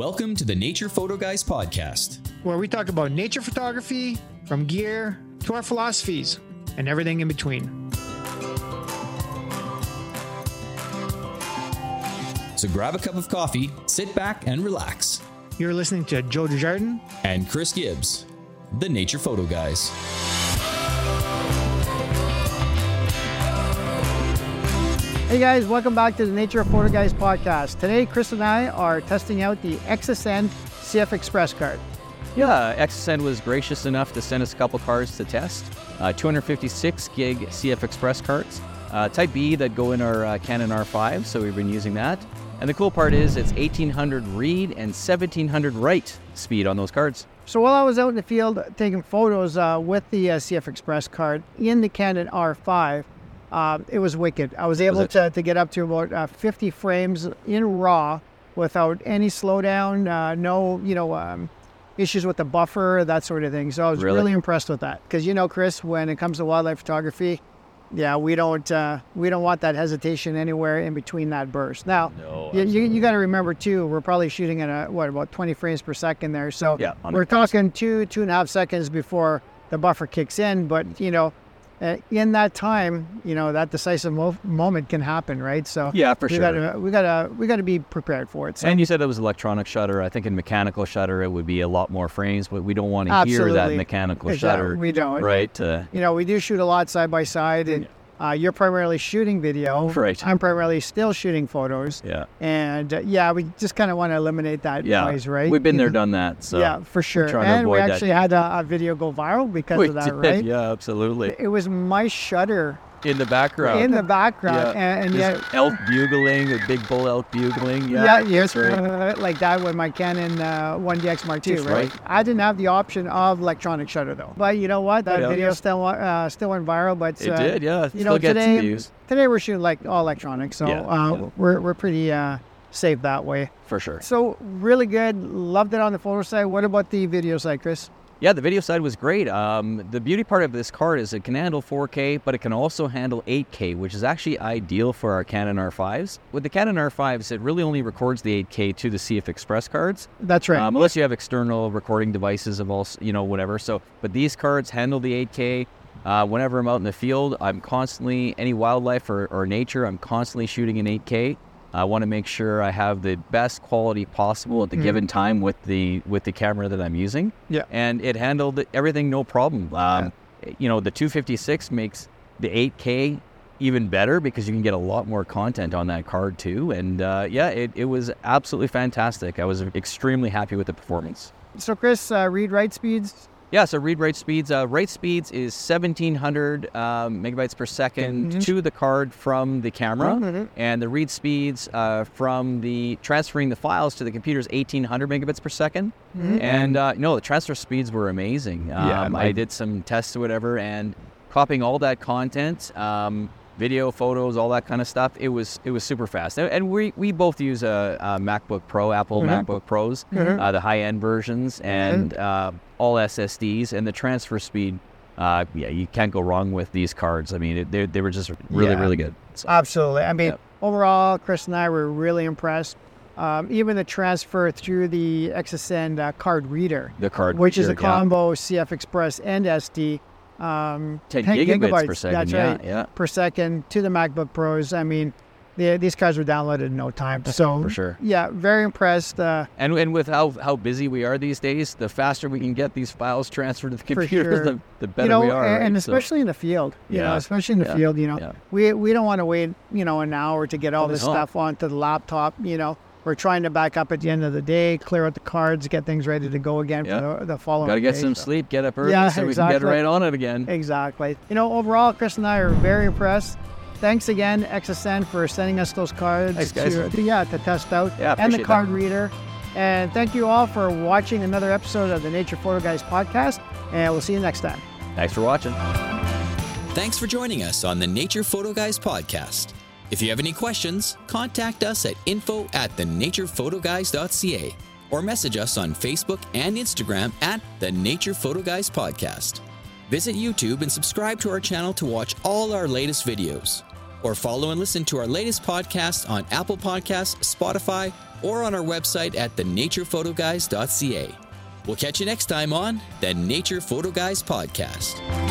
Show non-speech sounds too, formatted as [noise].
Welcome to the Nature Photo Guys podcast. where we talk about nature photography, from gear to our philosophies, and everything in between. So grab a cup of coffee, sit back and relax. You're listening to Joe Desjardins. And Chris Gibbs, the Nature Photo Guys. Hey guys, welcome back to the Nature of Photo Guys podcast. Today, Chris and I are testing out the ExAscend CF Express card. Yeah, ExAscend was gracious enough to send us a couple cards to test. Uh, 256 gig CFexpress cards, uh, Type B that go in our uh, Canon R5, so we've been using that. And the cool part is it's 1800 read and 1700 write speed on those cards. So while I was out in the field taking photos uh, with the uh, CFexpress card in the Canon R5, uh, it was wicked. I was able it? to, to get up to about uh, 50 frames in RAW without any slowdown, uh, no, you know, um, issues with the buffer, that sort of thing. So I was Really? really, impressed with that. Because you know, Chris, when it comes to wildlife photography, yeah, we don't uh, we don't want that hesitation anywhere in between that burst. Now, No, you, you, you got to remember too, we're probably shooting at a, what about 20 frames per second there. So Yeah, we're talking two two and a half seconds before the buffer kicks in. But you know, in that time, you know that decisive mo- moment can happen, right? So Yeah, for we sure. Gotta, we gotta we gotta be prepared for it. So And you said it was electronic shutter. I think in mechanical shutter it would be a lot more frames, but we don't want to hear that mechanical Exactly. shutter. We don't. Right? Uh, you know, we do shoot a lot side by side, and uh, you're primarily shooting video. Right. I'm primarily still shooting photos. yeah. And uh, yeah, we just kind of want to eliminate that Yeah. noise, right? We've been there, done that. So yeah, for sure. And we avoid that. actually had a, a video go viral because we of that, did. right? Yeah, absolutely. It was my shutter In the background. in the background, Yeah. and, and yet, elk bugling, a big bull elk bugling. Yeah, yeah, yes, right. uh, like that with my Canon uh, 1DX Mark II, right? right. I didn't have the option of electronic shutter though. But you know what? That Yeah. video still uh, still went viral. But It uh, did, yeah. You Still know, today views today we're shooting like all electronic, so uh, we're we're pretty uh, safe that way. for sure. So really good. Loved it on the photo side. What about the video side, Chris? Yeah, the video side was great. Um, the beauty part of this card is it can handle 4K, but it can also handle 8K, which is actually ideal for our Canon R5s. With the Canon R5s, it really only records the 8K to the CFexpress cards. That's right. Um, unless you have external recording devices of all, you know, whatever. So, but these cards handle the 8K. Uh, whenever I'm out in the field, I'm constantly any wildlife or, or nature. I'm constantly shooting in 8K. I want to make sure I have the best quality possible at the given time with the with the camera that I'm using. Yeah. and it handled everything no problem. Um, You know, the 256 makes the 8K even better because you can get a lot more content on that card too. And uh, yeah, it, it was absolutely fantastic. I was extremely happy with the performance. so Chris, uh, read write speeds. Yeah, so read write speeds. Uh, write speeds is 1700 um, megabytes per 2nd to the card from the camera, Mhm. and the read speeds uh, from the transferring the files to the computer is 1800 megabits per 2nd And uh, no, the transfer speeds were amazing. Yeah, Um, I- I did some tests or whatever, and copying all that content, um, video, photos, all that kind of stuff. It was it was super fast. And- And we we both use a, a MacBook Pro, Apple MacBook Pros, uh, the high end versions, and uh, all SSDs, and the transfer speed. Uh, yeah, you can't go wrong with these cards. I mean, it, they they were just really Yeah. really good. So, Absolutely. I mean, Yep. overall, Chris and I were really impressed. Um, even the transfer through the ExAscend uh, card reader, the card, which is a reader, yeah. combo CFexpress and SD. Um, 10 gigabits per second, That's yeah, right. yeah. Per second to the MacBook Pros. I mean, the, these guys were downloaded in no time. So For sure. Yeah, very impressed. Uh, And and with how how busy we are these days, the faster we can get these files transferred to the computer, [laughs] sure. the, the better you know, we are. and, right? and So- especially in the field. You know, Yeah. especially in the Yeah. field. You know, Yeah. we we don't want to wait. You know, an hour to get all this no. stuff onto the laptop. You know, we're trying to back up at the end of the day, clear out the cards, get things ready to go again Yeah. for the, the following. Got to get day, some so- sleep, get up early, Yeah, so we exactly. can get right on it again. Exactly. You know, overall, Chris and I are very impressed. Thanks again, ExAscend, for sending us those cards. Thanks, guys. To, to- yeah, to test out. Yeah, and the card that. reader. And thank you all for watching another episode of the Nature Photo Guys podcast. And we'll see you next time. Thanks for watching. Thanks for joining us on the Nature Photo Guys podcast. If you have any questions, contact us at info at thenaturePhotoGuys.ca or message us on Facebook and Instagram at the Nature Photo Guys podcast. Visit YouTube and subscribe to our channel to watch all our latest videos. or follow and listen to our latest podcast on Apple Podcasts, Spotify, or on our website at thenaturePhotoGuys.ca. We'll catch you next time on the Nature Photo Guys Podcast.